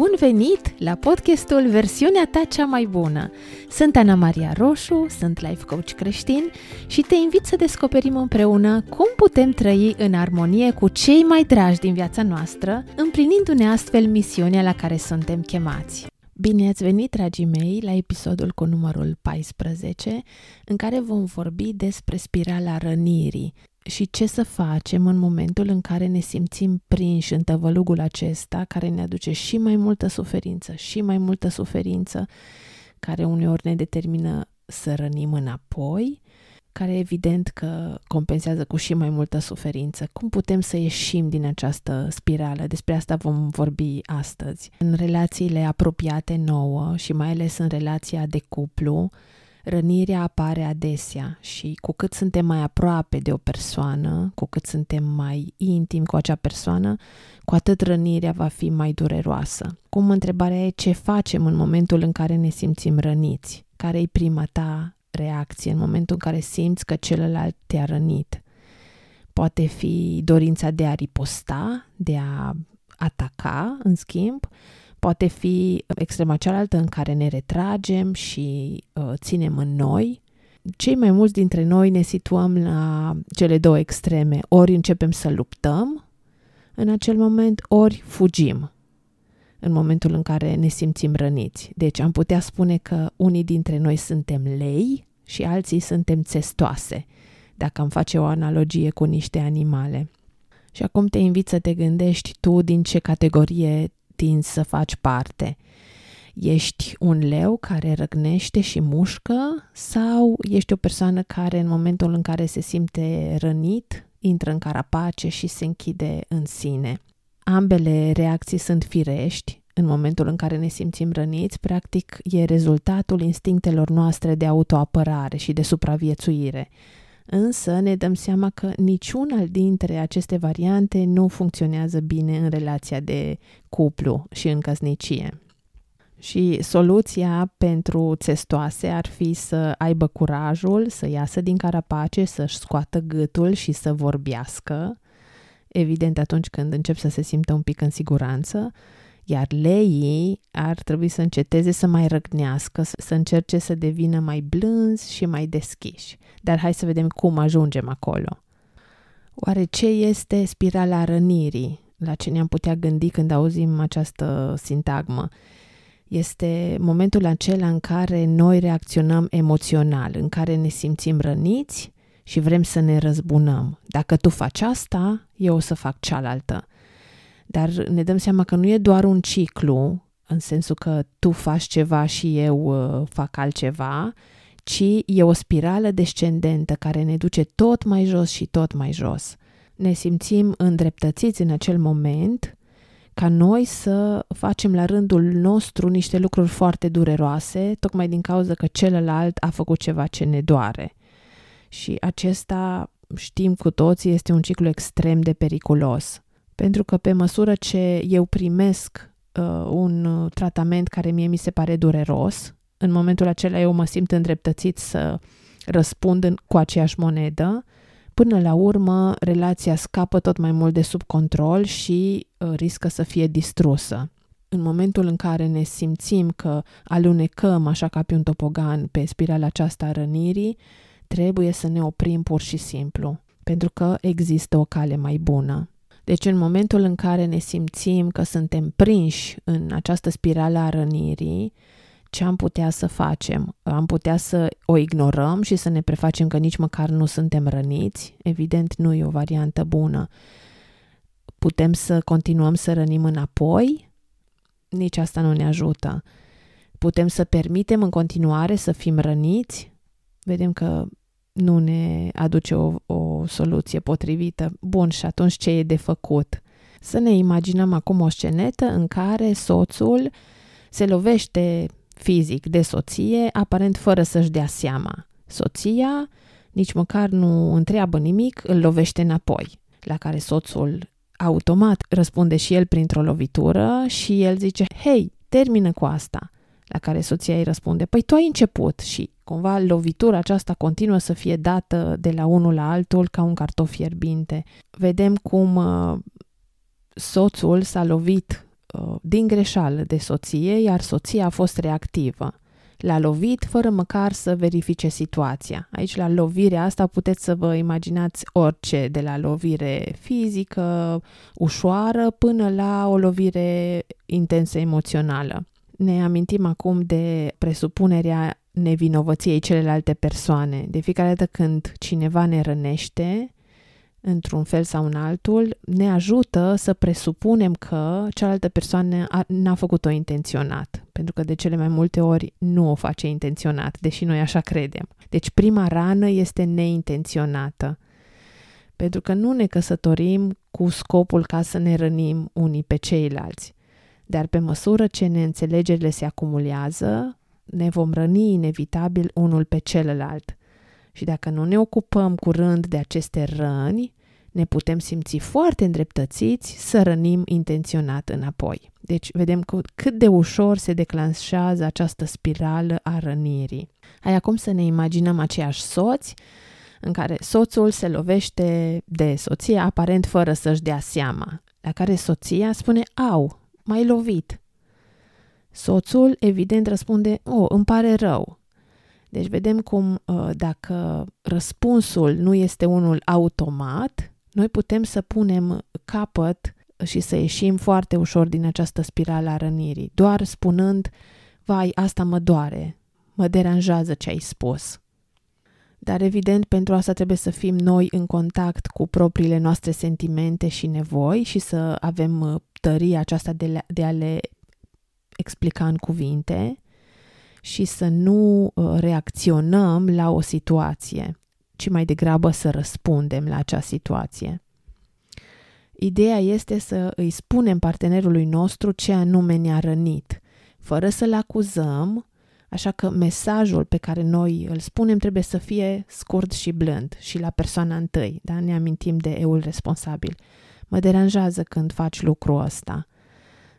Bun venit la podcastul Versiunea ta cea mai bună! Sunt Ana Maria Roșu, sunt life coach creștin și te invit să descoperim împreună cum putem trăi în armonie cu cei mai dragi din viața noastră, împlinindu-ne astfel misiunea la care suntem chemați. Bine ați venit, dragii mei, la episodul cu numărul 14, în care vom vorbi despre spirala rănirii, și ce să facem în momentul în care ne simțim prinși în tăvălugul acesta care ne aduce și mai multă suferință, și mai multă suferință, care uneori ne determină să rănim înapoi, care evident că compensează cu și mai multă suferință. Cum putem să ieșim din această spirală? Despre asta vom vorbi astăzi. În relațiile apropiate nouă și mai ales în relația de cuplu, Rănirea apare adesea și cu cât suntem mai aproape de o persoană, cu cât suntem mai intimi cu acea persoană, cu atât rănirea va fi mai dureroasă. Cum întrebarea e ce facem în momentul în care ne simțim răniți? Care e prima ta reacție în momentul în care simți că celălalt te-a rănit? Poate fi dorința de a riposta, de a ataca, în schimb, Poate fi extrema cealaltă în care ne retragem și uh, ținem în noi. Cei mai mulți dintre noi ne situăm la cele două extreme. Ori începem să luptăm în acel moment, ori fugim în momentul în care ne simțim răniți. Deci am putea spune că unii dintre noi suntem lei și alții suntem țestoase, dacă am face o analogie cu niște animale. Și acum te invit să te gândești tu din ce categorie tinzi să faci parte. Ești un leu care răgnește și mușcă sau ești o persoană care în momentul în care se simte rănit, intră în carapace și se închide în sine. Ambele reacții sunt firești, în momentul în care ne simțim răniți, practic e rezultatul instinctelor noastre de autoapărare și de supraviețuire. Însă ne dăm seama că niciuna dintre aceste variante nu funcționează bine în relația de cuplu și în căsnicie. Și soluția pentru țestoase ar fi să aibă curajul să iasă din carapace, să-și scoată gâtul și să vorbească, evident atunci când încep să se simtă un pic în siguranță, iar leii ar trebui să înceteze să mai răgnească, să încerce să devină mai blânzi și mai deschiși. Dar hai să vedem cum ajungem acolo. Oare ce este spirala rănirii? La ce ne-am putea gândi când auzim această sintagmă? Este momentul acela în care noi reacționăm emoțional, în care ne simțim răniți și vrem să ne răzbunăm. Dacă tu faci asta, eu o să fac cealaltă. Dar ne dăm seama că nu e doar un ciclu, în sensul că tu faci ceva și eu uh, fac altceva, ci e o spirală descendentă care ne duce tot mai jos și tot mai jos. Ne simțim îndreptățiți în acel moment ca noi să facem la rândul nostru niște lucruri foarte dureroase, tocmai din cauza că celălalt a făcut ceva ce ne doare. Și acesta, știm cu toții, este un ciclu extrem de periculos pentru că pe măsură ce eu primesc uh, un uh, tratament care mie mi se pare dureros, în momentul acela eu mă simt îndreptățit să răspund în, cu aceeași monedă, până la urmă relația scapă tot mai mult de sub control și uh, riscă să fie distrusă. În momentul în care ne simțim că alunecăm așa ca pe un topogan pe spirala aceasta a rănirii, trebuie să ne oprim pur și simplu, pentru că există o cale mai bună. Deci în momentul în care ne simțim că suntem prinși în această spirală a rănirii, ce am putea să facem? Am putea să o ignorăm și să ne prefacem că nici măcar nu suntem răniți? Evident, nu e o variantă bună. Putem să continuăm să rănim înapoi? Nici asta nu ne ajută. Putem să permitem în continuare să fim răniți? Vedem că nu ne aduce o, o soluție potrivită. Bun, și atunci ce e de făcut? Să ne imaginăm acum o scenetă în care soțul se lovește fizic de soție, aparent fără să-și dea seama. Soția nici măcar nu întreabă nimic, îl lovește înapoi, la care soțul automat răspunde și el printr-o lovitură și el zice, hei, termină cu asta. La care soția îi răspunde, păi tu ai început și cumva lovitura aceasta continuă să fie dată de la unul la altul ca un cartof fierbinte. Vedem cum uh, soțul s-a lovit uh, din greșeală de soție, iar soția a fost reactivă. L-a lovit fără măcar să verifice situația. Aici, la lovirea asta, puteți să vă imaginați orice, de la lovire fizică, ușoară, până la o lovire intensă emoțională. Ne amintim acum de presupunerea nevinovăției celelalte persoane. De fiecare dată când cineva ne rănește, într-un fel sau în altul, ne ajută să presupunem că cealaltă persoană a, n-a făcut-o intenționat, pentru că de cele mai multe ori nu o face intenționat, deși noi așa credem. Deci prima rană este neintenționată, pentru că nu ne căsătorim cu scopul ca să ne rănim unii pe ceilalți. Dar pe măsură ce neînțelegerile se acumulează, ne vom răni inevitabil unul pe celălalt. Și dacă nu ne ocupăm curând de aceste răni, ne putem simți foarte îndreptățiți să rănim intenționat înapoi. Deci vedem cât de ușor se declanșează această spirală a rănirii. Hai acum să ne imaginăm aceiași soți în care soțul se lovește de soție aparent fără să-și dea seama, la care soția spune, au, m-ai lovit. Soțul evident răspunde, o, îmi pare rău, deci vedem cum uh, dacă răspunsul nu este unul automat, noi putem să punem capăt și să ieșim foarte ușor din această spirală a rănirii, doar spunând, vai, asta mă doare, mă deranjează ce ai spus. Dar evident, pentru asta trebuie să fim noi în contact cu propriile noastre sentimente și nevoi și să avem uh, tăria aceasta de, le, de a le explica în cuvinte și să nu uh, reacționăm la o situație, ci mai degrabă să răspundem la acea situație. Ideea este să îi spunem partenerului nostru ce anume ne-a rănit, fără să-l acuzăm, așa că mesajul pe care noi îl spunem trebuie să fie scurt și blând și la persoana întâi, da? ne amintim de eul responsabil. Mă deranjează când faci lucrul ăsta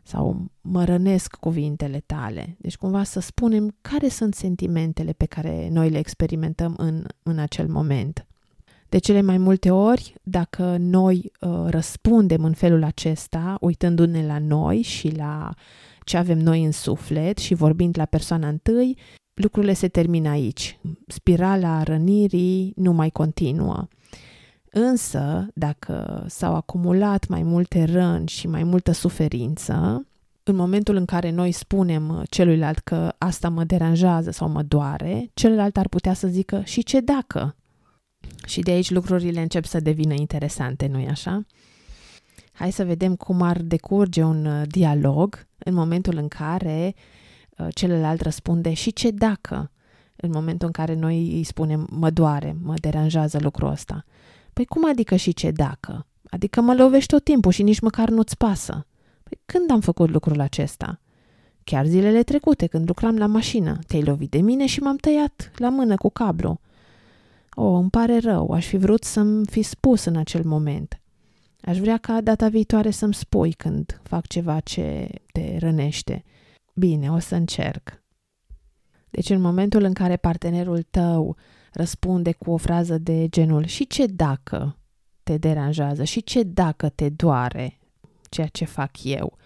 sau mă rănesc cuvintele tale. Deci cumva să spunem care sunt sentimentele pe care noi le experimentăm în, în acel moment. De cele mai multe ori, dacă noi uh, răspundem în felul acesta, uitându-ne la noi și la ce avem noi în suflet și vorbind la persoana întâi, lucrurile se termină aici. Spirala rănirii nu mai continuă. Însă, dacă s-au acumulat mai multe răni și mai multă suferință, în momentul în care noi spunem celuilalt că asta mă deranjează sau mă doare, celălalt ar putea să zică și ce dacă? Și de aici lucrurile încep să devină interesante, nu-i așa? Hai să vedem cum ar decurge un uh, dialog în momentul în care uh, celălalt răspunde și ce dacă? În momentul în care noi îi spunem mă doare, mă deranjează lucrul ăsta. Păi cum adică și ce dacă? Adică mă lovești tot timpul și nici măcar nu-ți pasă. Păi când am făcut lucrul acesta? Chiar zilele trecute, când lucram la mașină, te-ai lovit de mine și m-am tăiat la mână cu cablu. O, îmi pare rău, aș fi vrut să-mi fi spus în acel moment. Aș vrea ca data viitoare să-mi spui când fac ceva ce te rănește. Bine, o să încerc. Deci în momentul în care partenerul tău răspunde cu o frază de genul și ce dacă te deranjează și ce dacă te doare ceea ce fac eu.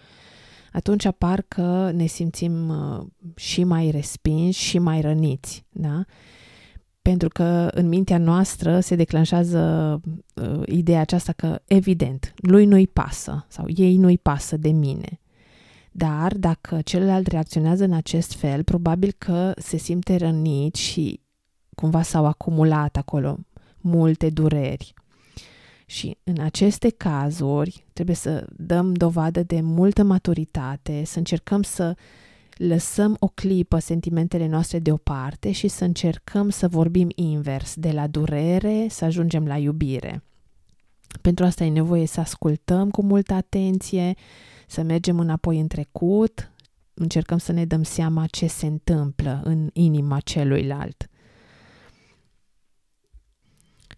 Atunci apar că ne simțim uh, și mai respinși și mai răniți, da? Pentru că în mintea noastră se declanșează uh, ideea aceasta că, evident, lui nu-i pasă sau ei nu-i pasă de mine. Dar dacă celălalt reacționează în acest fel, probabil că se simte rănit și cumva s-au acumulat acolo multe dureri. Și în aceste cazuri trebuie să dăm dovadă de multă maturitate, să încercăm să lăsăm o clipă sentimentele noastre deoparte și să încercăm să vorbim invers, de la durere să ajungem la iubire. Pentru asta e nevoie să ascultăm cu multă atenție, să mergem înapoi în trecut, încercăm să ne dăm seama ce se întâmplă în inima celuilalt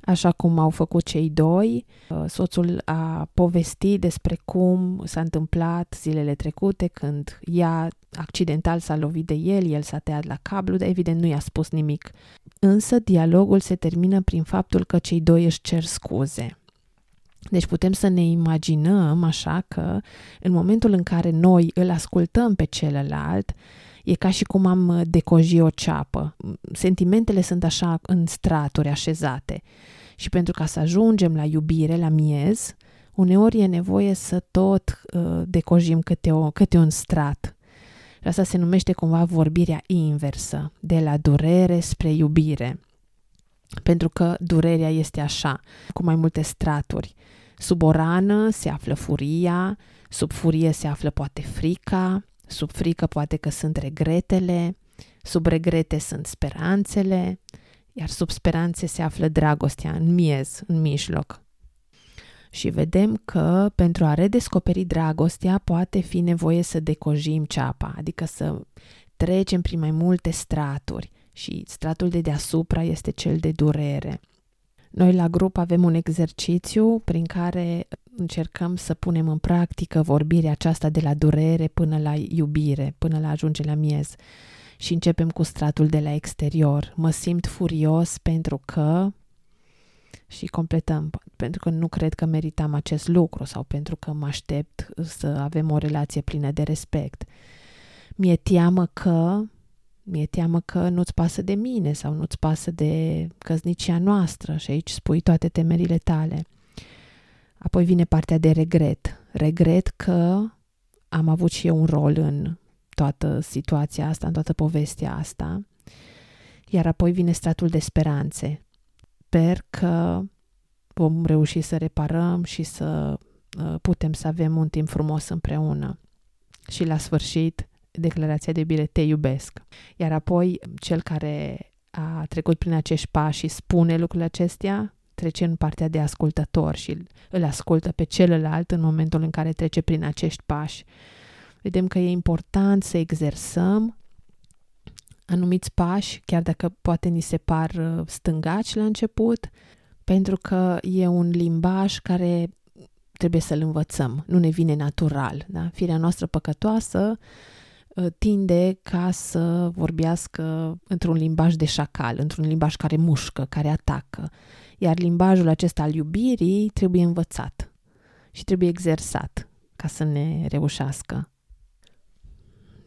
așa cum au făcut cei doi. Uh, soțul a povestit despre cum s-a întâmplat zilele trecute când ea accidental s-a lovit de el, el s-a tăiat la cablu, dar evident nu i-a spus nimic. Însă dialogul se termină prin faptul că cei doi își cer scuze. Deci putem să ne imaginăm așa că în momentul în care noi îl ascultăm pe celălalt, e ca și cum am decoji o ceapă. Sentimentele sunt așa în straturi așezate. Și pentru ca să ajungem la iubire, la miez, uneori e nevoie să tot uh, decojim câte, o, câte un strat. Și asta se numește cumva vorbirea inversă, de la durere spre iubire. Pentru că durerea este așa, cu mai multe straturi. Sub o rană se află furia, sub furie se află poate frica, sub frică poate că sunt regretele, sub regrete sunt speranțele, iar sub speranțe se află dragostea în miez, în mijloc. Și vedem că pentru a redescoperi dragostea poate fi nevoie să decojim ceapa, adică să trecem prin mai multe straturi și stratul de deasupra este cel de durere. Noi la grup avem un exercițiu prin care încercăm să punem în practică vorbirea aceasta de la durere până la iubire, până la ajunge la miez. Și începem cu stratul de la exterior. Mă simt furios pentru că și completăm, pentru că nu cred că meritam acest lucru sau pentru că mă aștept să avem o relație plină de respect. Mi-e teamă că mi-e teamă că nu-ți pasă de mine sau nu-ți pasă de căznicia noastră și aici spui toate temerile tale. Apoi vine partea de regret. Regret că am avut și eu un rol în toată situația asta, în toată povestea asta. Iar apoi vine stratul de speranțe. Sper că vom reuși să reparăm și să uh, putem să avem un timp frumos împreună. Și la sfârșit, declarația de iubire, te iubesc. Iar apoi, cel care a trecut prin acești pași și spune lucrurile acestea, trece în partea de ascultător și îl ascultă pe celălalt în momentul în care trece prin acești pași. Vedem că e important să exersăm anumiți pași, chiar dacă poate ni se par uh, stângaci la început, pentru că e un limbaj care trebuie să-l învățăm, nu ne vine natural. Da? Firea noastră păcătoasă uh, tinde ca să vorbească într-un limbaj de șacal, într-un limbaj care mușcă, care atacă. Iar limbajul acesta al iubirii trebuie învățat și trebuie exersat ca să ne reușească.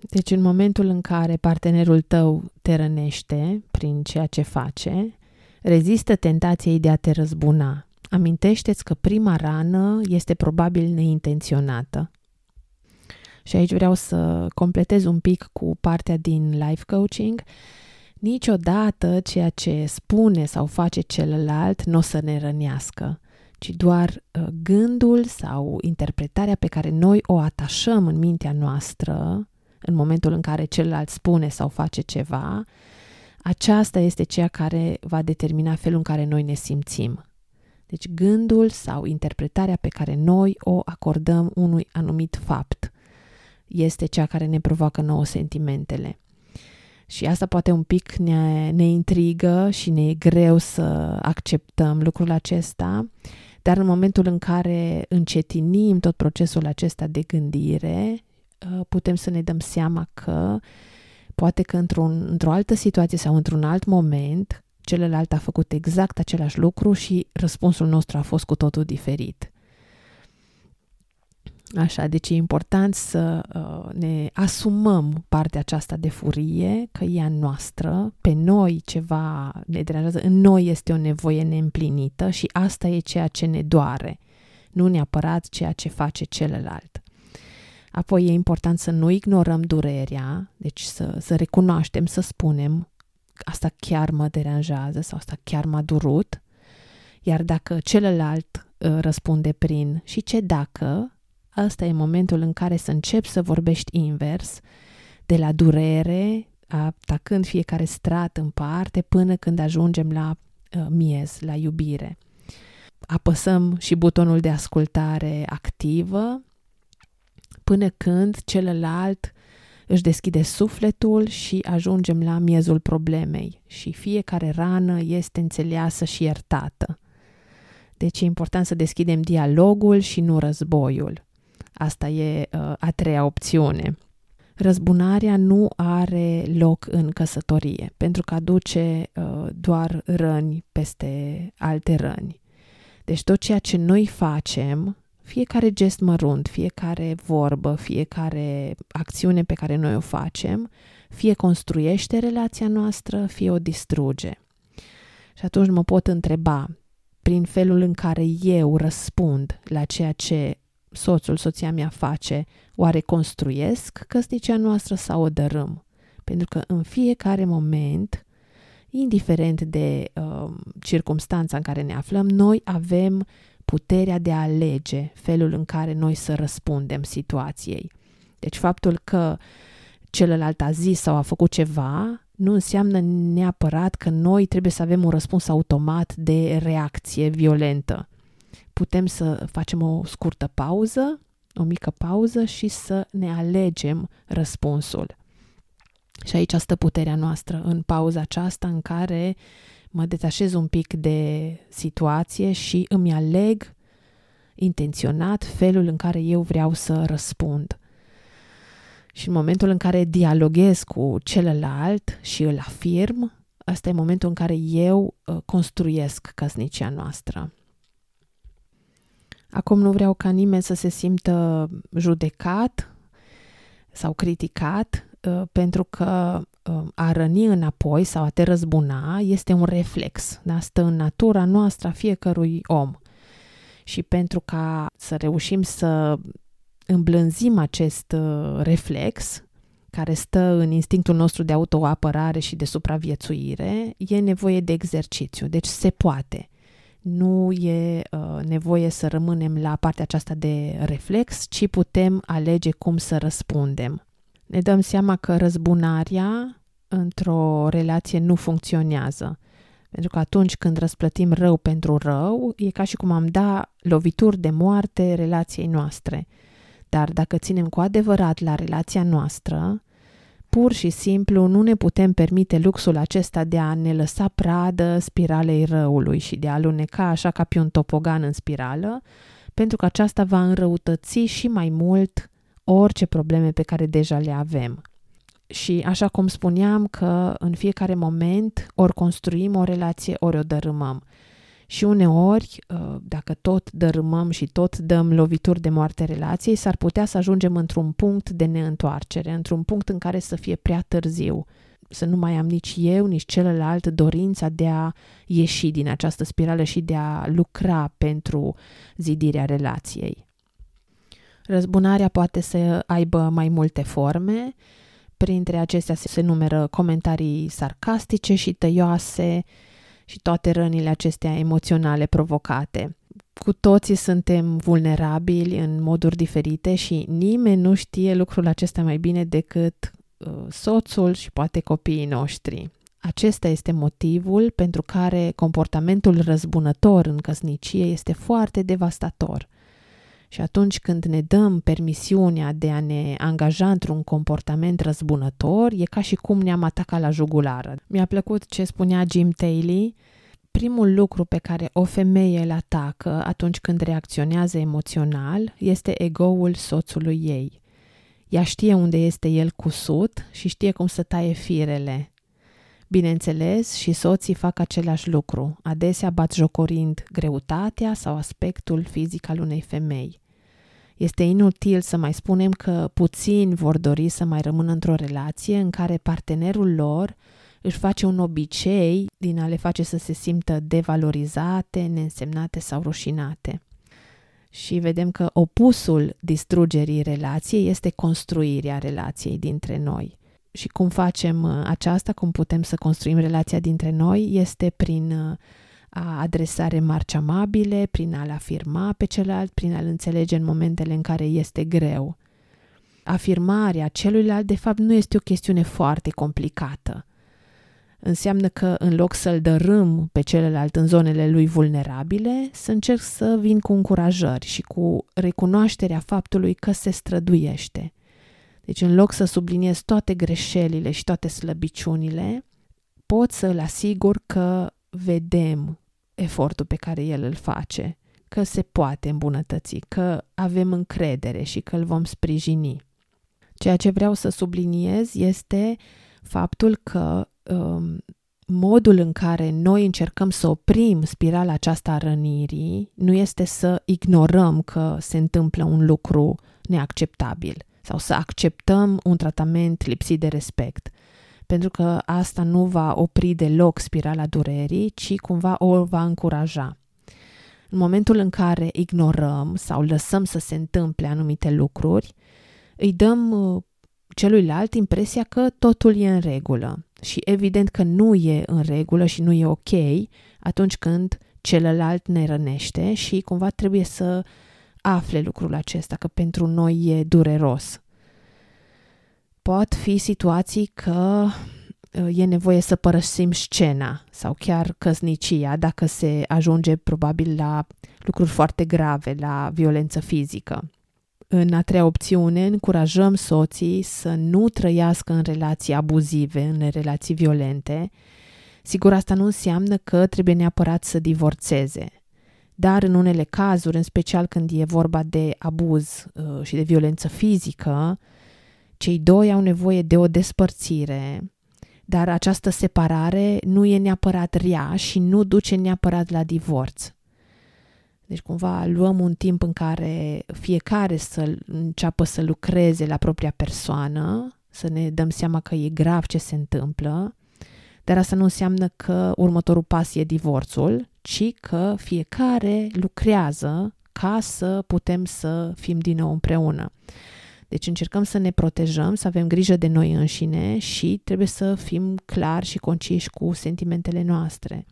Deci în momentul în care partenerul tău te rănește prin ceea ce face, rezistă tentației de a te răzbuna. Amintește-ți că prima rană este probabil neintenționată. Și aici vreau să completez un pic cu partea din life coaching. Niciodată ceea ce spune sau face celălalt nu o să ne rănească, ci doar uh, gândul sau interpretarea pe care noi o atașăm în mintea noastră în momentul în care celălalt spune sau face ceva, aceasta este ceea care va determina felul în care noi ne simțim. Deci gândul sau interpretarea pe care noi o acordăm unui anumit fapt este cea care ne provoacă nouă sentimentele. Și asta poate un pic ne, ne intrigă și ne e greu să acceptăm lucrul acesta, dar în momentul în care încetinim tot procesul acesta de gândire Uh, putem să ne dăm seama că poate că într-un, într-o altă situație sau într-un alt moment, celălalt a făcut exact același lucru și răspunsul nostru a fost cu totul diferit. Așa, deci e important să uh, ne asumăm partea aceasta de furie, că e a noastră, pe noi ceva ne deranjează, în noi este o nevoie neîmplinită și asta e ceea ce ne doare, nu neapărat ceea ce face celălalt. Apoi e important să nu ignorăm durerea, deci să, să recunoaștem, să spunem asta chiar mă deranjează sau asta chiar m-a durut. Iar dacă celălalt uh, răspunde prin și ce dacă, ăsta e momentul în care să începi să vorbești invers, de la durere, atacând fiecare strat în parte, până când ajungem la uh, miez, la iubire. Apăsăm și butonul de ascultare activă până când celălalt își deschide sufletul și ajungem la miezul problemei și fiecare rană este înțeleasă și iertată. Deci e important să deschidem dialogul și nu războiul. Asta e uh, a treia opțiune. Răzbunarea nu are loc în căsătorie, pentru că aduce uh, doar răni peste alte răni. Deci tot ceea ce noi facem, fiecare gest mărunt, fiecare vorbă, fiecare acțiune pe care noi o facem, fie construiește relația noastră, fie o distruge. Și atunci mă pot întreba, prin felul în care eu răspund la ceea ce soțul, soția mea face, oare construiesc căsnicia noastră sau o dărâm? Pentru că în fiecare moment, indiferent de uh, circumstanța în care ne aflăm, noi avem puterea de a alege felul în care noi să răspundem situației. Deci faptul că celălalt a zis sau a făcut ceva nu înseamnă neapărat că noi trebuie să avem un răspuns automat de reacție violentă. Putem să facem o scurtă pauză, o mică pauză și să ne alegem răspunsul. Și aici stă puterea noastră, în pauza aceasta în care mă detașez un pic de situație și îmi aleg intenționat felul în care eu vreau să răspund. Și în momentul în care dialoghez cu celălalt și îl afirm, ăsta e momentul în care eu uh, construiesc căsnicia noastră. Acum nu vreau ca nimeni să se simtă judecat sau criticat uh, pentru că uh, a răni înapoi sau a te răzbuna este un reflex. Da? Stă în natura noastră a fiecărui om. Și pentru ca să reușim să îmblânzim acest uh, reflex care stă în instinctul nostru de autoapărare și de supraviețuire, e nevoie de exercițiu. Deci se poate. Nu e uh, nevoie să rămânem la partea aceasta de reflex, ci putem alege cum să răspundem. Ne dăm seama că răzbunarea într-o relație nu funcționează. Pentru că atunci când răsplătim rău pentru rău, e ca și cum am da lovituri de moarte relației noastre. Dar dacă ținem cu adevărat la relația noastră, pur și simplu nu ne putem permite luxul acesta de a ne lăsa pradă spiralei răului și de a aluneca așa ca pe un topogan în spirală, pentru că aceasta va înrăutăți și mai mult orice probleme pe care deja le avem. Și așa cum spuneam că în fiecare moment ori construim o relație, ori o dărâmăm. Și uneori, uh, dacă tot dărâmăm și tot dăm lovituri de moarte relației, s-ar putea să ajungem într-un punct de neîntoarcere, într-un punct în care să fie prea târziu, să nu mai am nici eu, nici celălalt dorința de a ieși din această spirală și de a lucra pentru zidirea relației. Răzbunarea poate să aibă mai multe forme, printre acestea se numără comentarii sarcastice și tăioase, și toate rănile acestea emoționale provocate. Cu toții suntem vulnerabili în moduri diferite și nimeni nu știe lucrul acesta mai bine decât uh, soțul și poate copiii noștri. Acesta este motivul pentru care comportamentul răzbunător în căsnicie este foarte devastator. Și atunci când ne dăm permisiunea de a ne angaja într-un comportament răzbunător, e ca și cum ne-am atacat la jugulară. Mi-a plăcut ce spunea Jim Taylor. Primul lucru pe care o femeie îl atacă atunci când reacționează emoțional este egoul soțului ei. Ea știe unde este el cusut și știe cum să taie firele. Bineînțeles, și soții fac același lucru, adesea bat jocorind greutatea sau aspectul fizic al unei femei. Este inutil să mai spunem că puțini vor dori să mai rămână într-o relație în care partenerul lor își face un obicei din a le face să se simtă devalorizate, neînsemnate sau rușinate. Și vedem că opusul distrugerii relației este construirea relației dintre noi. Și cum facem uh, aceasta, cum putem să construim relația dintre noi, este prin uh, a adresa remarci amabile, prin a-l afirma pe celălalt, prin a-l înțelege în momentele în care este greu. Afirmarea celuilalt, de fapt, nu este o chestiune foarte complicată. Înseamnă că în loc să-l dărâm pe celălalt în zonele lui vulnerabile, să încerc să vin cu încurajări și cu recunoașterea faptului că se străduiește. Deci în loc să subliniez toate greșelile și toate slăbiciunile, pot să-l asigur că vedem efortul pe care el îl face, că se poate îmbunătăți, că avem încredere și că îl vom sprijini. Ceea ce vreau să subliniez este faptul că um, modul în care noi încercăm să oprim spirala aceasta a rănirii nu este să ignorăm că se întâmplă un lucru neacceptabil sau să acceptăm un tratament lipsit de respect, pentru că asta nu va opri deloc spirala durerii, ci cumva o va încuraja. În momentul în care ignorăm sau lăsăm să se întâmple anumite lucruri, îi dăm uh, celuilalt impresia că totul e în regulă. Și evident că nu e în regulă și nu e ok atunci când celălalt ne rănește și cumva trebuie să afle lucrul acesta, că pentru noi e dureros. Pot fi situații că uh, e nevoie să părăsim scena sau chiar căsnicia dacă se ajunge probabil la lucruri foarte grave, la violență fizică. În a treia opțiune, încurajăm soții să nu trăiască în relații abuzive, în relații violente. Sigur, asta nu înseamnă că trebuie neapărat să divorțeze. Dar în unele cazuri, în special când e vorba de abuz uh, și de violență fizică, cei doi au nevoie de o despărțire, dar această separare nu e neapărat rea și nu duce neapărat la divorț. Deci cumva luăm un timp în care fiecare să înceapă să lucreze la propria persoană, să ne dăm seama că e grav ce se întâmplă, dar asta nu înseamnă că următorul pas e divorțul, ci că fiecare lucrează ca să putem să fim din nou împreună. Deci încercăm să ne protejăm, să avem grijă de noi înșine și trebuie să fim clari și conciși cu sentimentele noastre.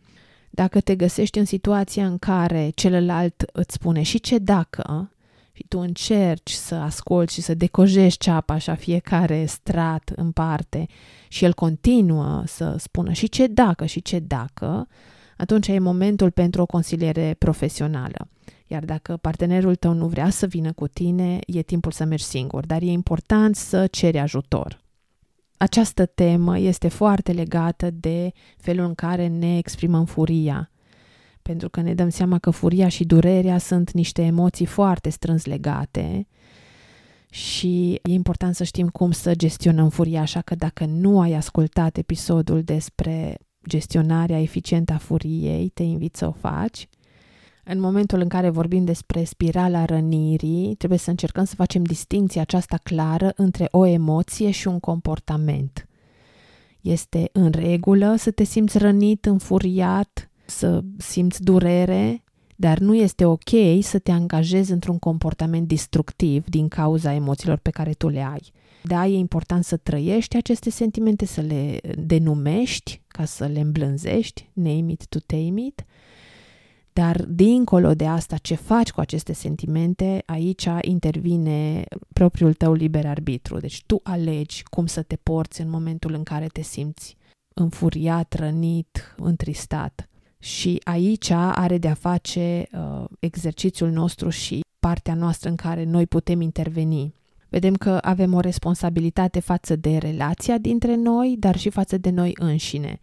Dacă te găsești în situația în care celălalt îți spune și ce dacă, și tu încerci să asculți și să decojești ceapa așa fiecare strat în parte și el continuă să spună și ce dacă și ce dacă, atunci e momentul pentru o consiliere profesională. Iar dacă partenerul tău nu vrea să vină cu tine, e timpul să mergi singur, dar e important să ceri ajutor. Această temă este foarte legată de felul în care ne exprimăm furia, pentru că ne dăm seama că furia și durerea sunt niște emoții foarte strâns legate și e important să știm cum să gestionăm furia, așa că dacă nu ai ascultat episodul despre gestionarea eficientă a furiei, te invit să o faci. În momentul în care vorbim despre spirala rănirii, trebuie să încercăm să facem distinția aceasta clară între o emoție și un comportament. Este în regulă să te simți rănit, înfuriat, să simți durere, dar nu este ok să te angajezi într-un comportament destructiv din cauza emoțiilor pe care tu le ai. Da, e important să trăiești aceste sentimente, să le denumești ca să le îmblânzești, name it to tame it, dar dincolo de asta, ce faci cu aceste sentimente, aici intervine propriul tău liber arbitru. Deci tu alegi cum să te porți în momentul în care te simți înfuriat, rănit, întristat. Și aici are de-a face uh, exercițiul nostru și partea noastră în care noi putem interveni. Vedem că avem o responsabilitate față de relația dintre noi, dar și față de noi înșine.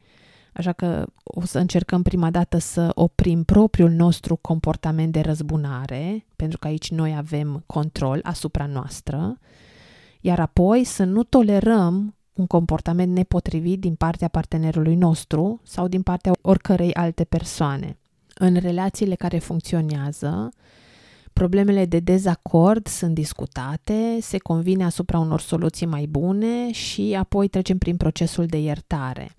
Așa că o să încercăm prima dată să oprim propriul nostru comportament de răzbunare, pentru că aici noi avem control asupra noastră, iar apoi să nu tolerăm un comportament nepotrivit din partea partenerului nostru sau din partea oricărei alte persoane. În relațiile care funcționează, problemele de dezacord sunt discutate, se convine asupra unor soluții mai bune și apoi trecem prin procesul de iertare.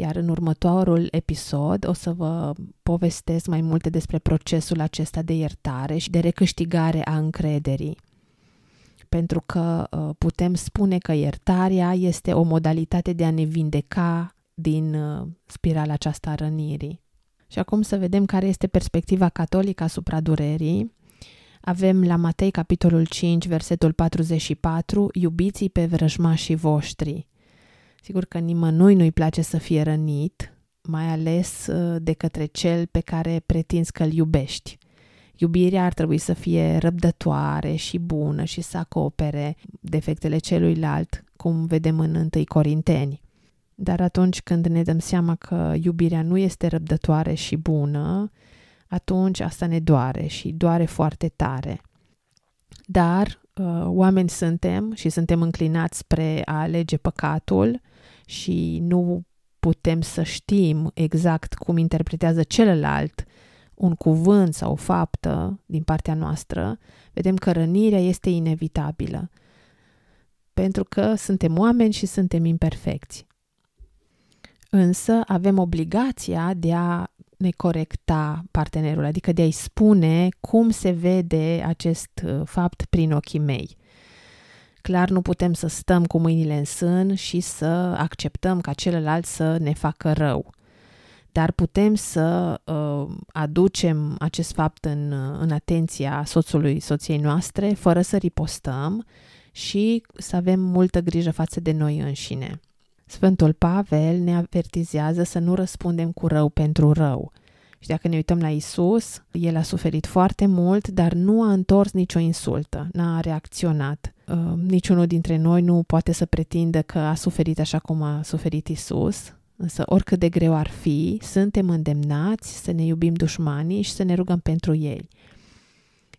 Iar în următorul episod o să vă povestesc mai multe despre procesul acesta de iertare și de recâștigare a încrederii. Pentru că uh, putem spune că iertarea este o modalitate de a ne vindeca din uh, spirala aceasta a rănirii. Și acum să vedem care este perspectiva catolică asupra durerii. Avem la Matei, capitolul 5, versetul 44, iubiții pe vrăjmașii voștri. Sigur că nimănui nu-i place să fie rănit, mai ales uh, de către cel pe care pretinzi că îl iubești. Iubirea ar trebui să fie răbdătoare și bună și să acopere defectele celuilalt, cum vedem în 1 Corinteni. Dar atunci când ne dăm seama că iubirea nu este răbdătoare și bună, atunci asta ne doare și doare foarte tare. Dar uh, oameni suntem și suntem înclinați spre a alege păcatul și nu putem să știm exact cum interpretează celălalt un cuvânt sau o faptă din partea noastră, vedem că rănirea este inevitabilă. Pentru că suntem oameni și suntem imperfecți. Însă avem obligația de a ne corecta partenerul, adică de a-i spune cum se vede acest uh, fapt prin ochii mei. Clar nu putem să stăm cu mâinile în sân și să acceptăm ca celălalt să ne facă rău. Dar putem să uh, aducem acest fapt în, uh, în atenția soțului, soției noastre, fără să ripostăm și să avem multă grijă față de noi înșine. Sfântul Pavel ne avertizează să nu răspundem cu rău pentru rău. Și dacă ne uităm la Isus, el a suferit foarte mult, dar nu a întors nicio insultă, n-a reacționat. Uh, niciunul dintre noi nu poate să pretindă că a suferit așa cum a suferit Isus, însă oricât de greu ar fi, suntem îndemnați să ne iubim dușmanii și să ne rugăm pentru ei.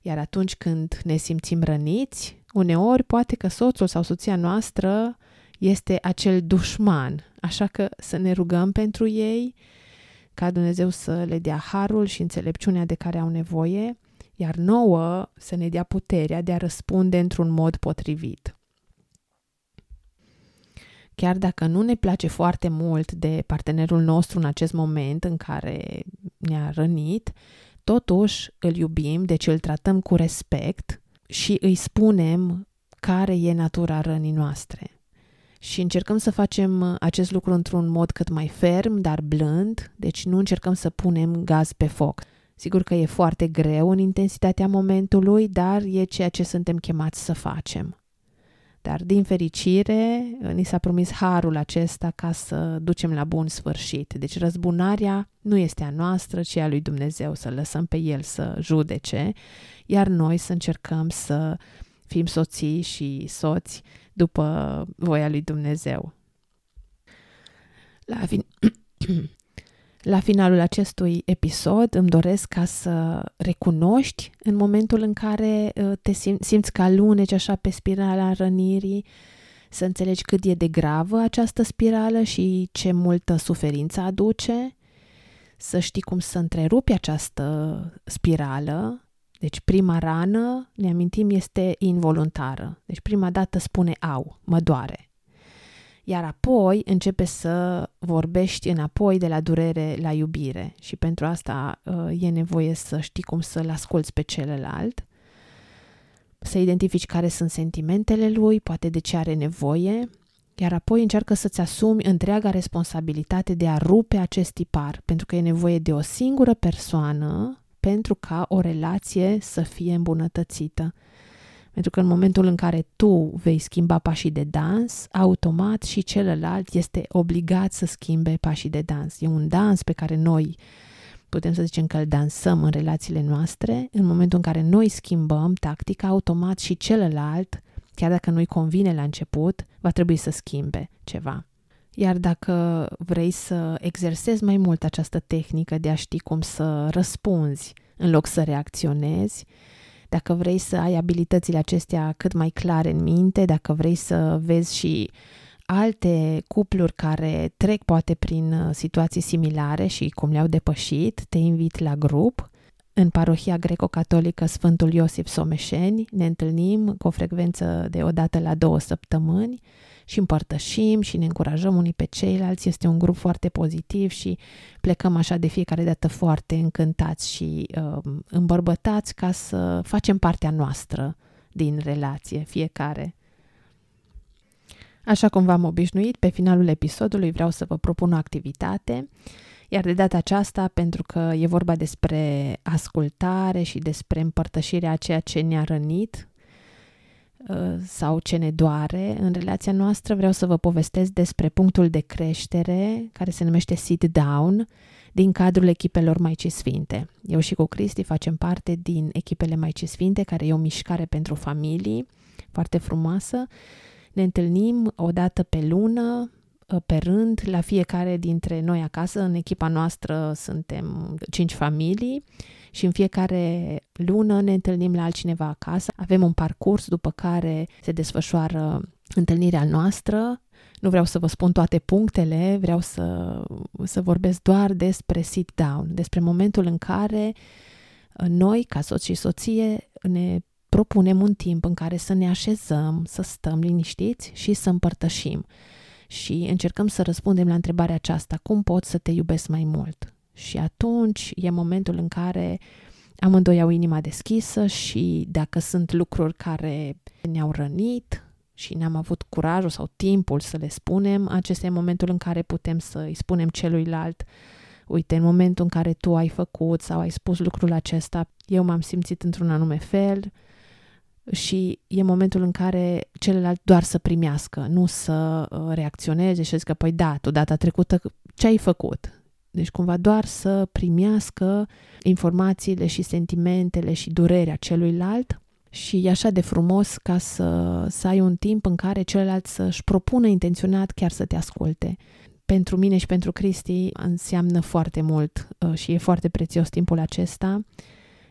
Iar atunci când ne simțim răniți, uneori poate că soțul sau soția noastră este acel dușman, așa că să ne rugăm pentru ei, ca Dumnezeu să le dea harul și înțelepciunea de care au nevoie, iar nouă să ne dea puterea de a răspunde într-un mod potrivit. Chiar dacă nu ne place foarte mult de partenerul nostru în acest moment în care ne-a rănit, totuși îl iubim, deci îl tratăm cu respect și îi spunem care e natura rănii noastre și încercăm să facem uh, acest lucru într-un mod cât mai ferm, dar blând, deci nu încercăm să punem gaz pe foc. Sigur că e foarte greu în intensitatea momentului, dar e ceea ce suntem chemați să facem. Dar, din fericire, uh, ni s-a promis harul acesta ca să ducem la bun sfârșit. Deci răzbunarea nu este a noastră, ci a lui Dumnezeu, să lăsăm pe El să judece, iar noi să încercăm să fim soții și soți după voia lui Dumnezeu. La, fin- la finalul acestui episod îmi doresc ca să recunoști în momentul în care uh, te sim- simți ca luneci așa pe spirala rănirii, să înțelegi cât e de gravă această spirală și ce multă suferință aduce, să știi cum să întrerupi această spirală deci prima rană, ne amintim, este involuntară. Deci prima dată spune au, mă doare. Iar apoi începe să vorbești înapoi de la durere la iubire și pentru asta uh, e nevoie să știi cum să-l asculți pe celălalt, să identifici care sunt sentimentele lui, poate de ce are nevoie, iar apoi încearcă să-ți asumi întreaga responsabilitate de a rupe acest tipar, pentru că e nevoie de o singură persoană pentru ca o relație să fie îmbunătățită. Pentru că în momentul în care tu vei schimba pașii de dans, automat și celălalt este obligat să schimbe pașii de dans. E un dans pe care noi putem să zicem că îl dansăm în relațiile noastre. În momentul în care noi schimbăm tactica, automat și celălalt, chiar dacă nu-i convine la început, va trebui să schimbe ceva. Iar dacă vrei să exersezi mai mult această tehnică de a ști cum să răspunzi în loc să reacționezi, dacă vrei să ai abilitățile acestea cât mai clare în minte, dacă vrei să vezi și alte cupluri care trec poate prin uh, situații similare și cum le-au depășit, te invit la grup. În parohia greco-catolică Sfântul Iosif Someșeni ne întâlnim cu o frecvență de o dată la două săptămâni și împărtășim și ne încurajăm unii pe ceilalți. Este un grup foarte pozitiv și plecăm așa de fiecare dată foarte încântați și uh, îmbărbătați ca să facem partea noastră din relație, fiecare. Așa cum v-am obișnuit, pe finalul episodului vreau să vă propun o activitate, iar de data aceasta, pentru că e vorba despre ascultare și despre împărtășirea a ceea ce ne-a rănit Uh, sau ce ne doare în relația noastră, vreau să vă povestesc despre punctul de creștere care se numește Sit Down din cadrul echipelor Maicii Sfinte. Eu și cu Cristi facem parte din echipele Maicii Sfinte, care e o mișcare pentru familii foarte frumoasă. Ne întâlnim o dată pe lună, uh, pe rând, la fiecare dintre noi acasă. În echipa noastră suntem cinci familii și în fiecare lună ne întâlnim la altcineva acasă. Avem un parcurs după care se desfășoară întâlnirea noastră. Nu vreau să vă spun toate punctele, vreau să, să vorbesc doar despre sit-down, despre momentul în care uh, noi, ca soț și soție, ne propunem un timp în care să ne așezăm, să stăm liniștiți și să împărtășim. Și încercăm să răspundem la întrebarea aceasta, cum pot să te iubesc mai mult? Și atunci e momentul în care amândoi au inima deschisă și dacă sunt lucruri care ne-au rănit și ne-am avut curajul sau timpul să le spunem, acesta e momentul în care putem să îi spunem celuilalt uite, în momentul în care tu ai făcut sau ai spus lucrul acesta, eu m-am simțit într-un anume fel și e momentul în care celălalt doar să primească, nu să uh, reacționeze și să zică, păi da, tu data trecută ce ai făcut? Deci cumva doar să primească informațiile și sentimentele și durerea celuilalt și e așa de frumos ca să, să ai un timp în care celălalt să-și propună intenționat chiar să te asculte. Pentru mine și pentru Cristi înseamnă foarte mult uh, și e foarte prețios timpul acesta.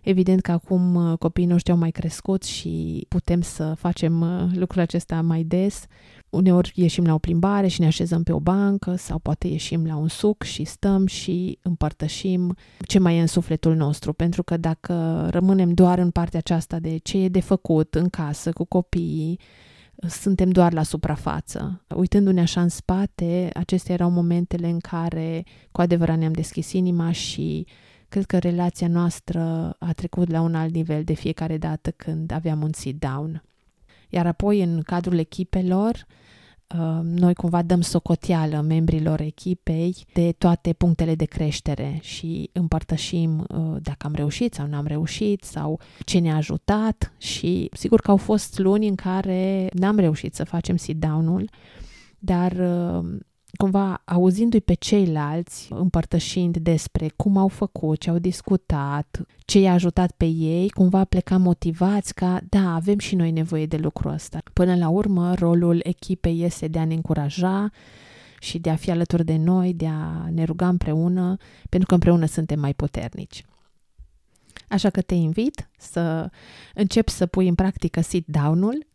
Evident că acum uh, copiii noștri au mai crescut și putem să facem uh, lucrul acesta mai des, Uneori ieșim la o plimbare și ne așezăm pe o bancă sau poate ieșim la un suc și stăm și împărtășim ce mai e în sufletul nostru, pentru că dacă rămânem doar în partea aceasta de ce e de făcut în casă cu copiii, suntem doar la suprafață. Uitându-ne așa în spate, acestea erau momentele în care cu adevărat ne-am deschis inima și cred că relația noastră a trecut la un alt nivel de fiecare dată când aveam un sit-down. Iar apoi, în cadrul echipelor, uh, noi cumva dăm socoteală membrilor echipei de toate punctele de creștere și împărtășim uh, dacă am reușit sau n-am reușit sau ce ne-a ajutat și sigur că au fost luni în care n-am reușit să facem sit-down-ul, dar uh, cumva auzindu-i pe ceilalți, împărtășind despre cum au făcut, ce au discutat, ce i-a ajutat pe ei, cumva plecam motivați ca, da, avem și noi nevoie de lucrul ăsta. Până la urmă, rolul echipei este de a ne încuraja și de a fi alături de noi, de a ne ruga împreună, pentru că împreună suntem mai puternici. Așa că te invit să începi să pui în practică sit-down-ul,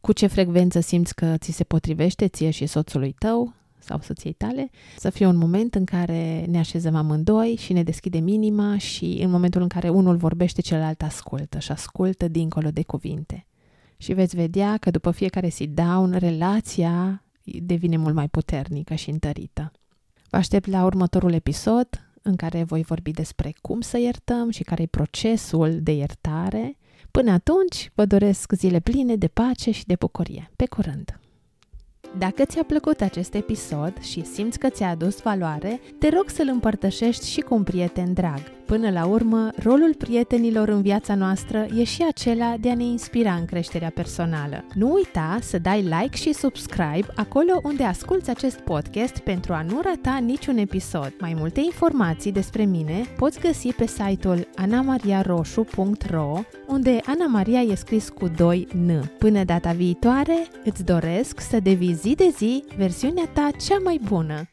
cu ce frecvență simți că ți se potrivește ție și soțului tău, sau soției tale, să fie un moment în care ne așezăm amândoi și ne deschidem inima și în momentul în care unul vorbește, celălalt ascultă și ascultă dincolo de cuvinte. Și veți vedea că după fiecare sit-down, relația devine mult mai puternică și întărită. Vă aștept la următorul episod în care voi vorbi despre cum să iertăm și care e procesul de iertare. Până atunci, vă doresc zile pline de pace și de bucurie. Pe curând! Dacă ți-a plăcut acest episod și simți că ți-a adus valoare, te rog să-l împărtășești și cu un prieten drag. Până la urmă, rolul prietenilor în viața noastră e și acela de a ne inspira în creșterea personală. Nu uita să dai like și subscribe acolo unde asculți acest podcast pentru a nu rata niciun episod. Mai multe informații despre mine poți găsi pe site-ul anamariaroșu.ro unde Ana Maria e scris cu 2 N. Până data viitoare, îți doresc să devii zi de zi versiunea ta cea mai bună.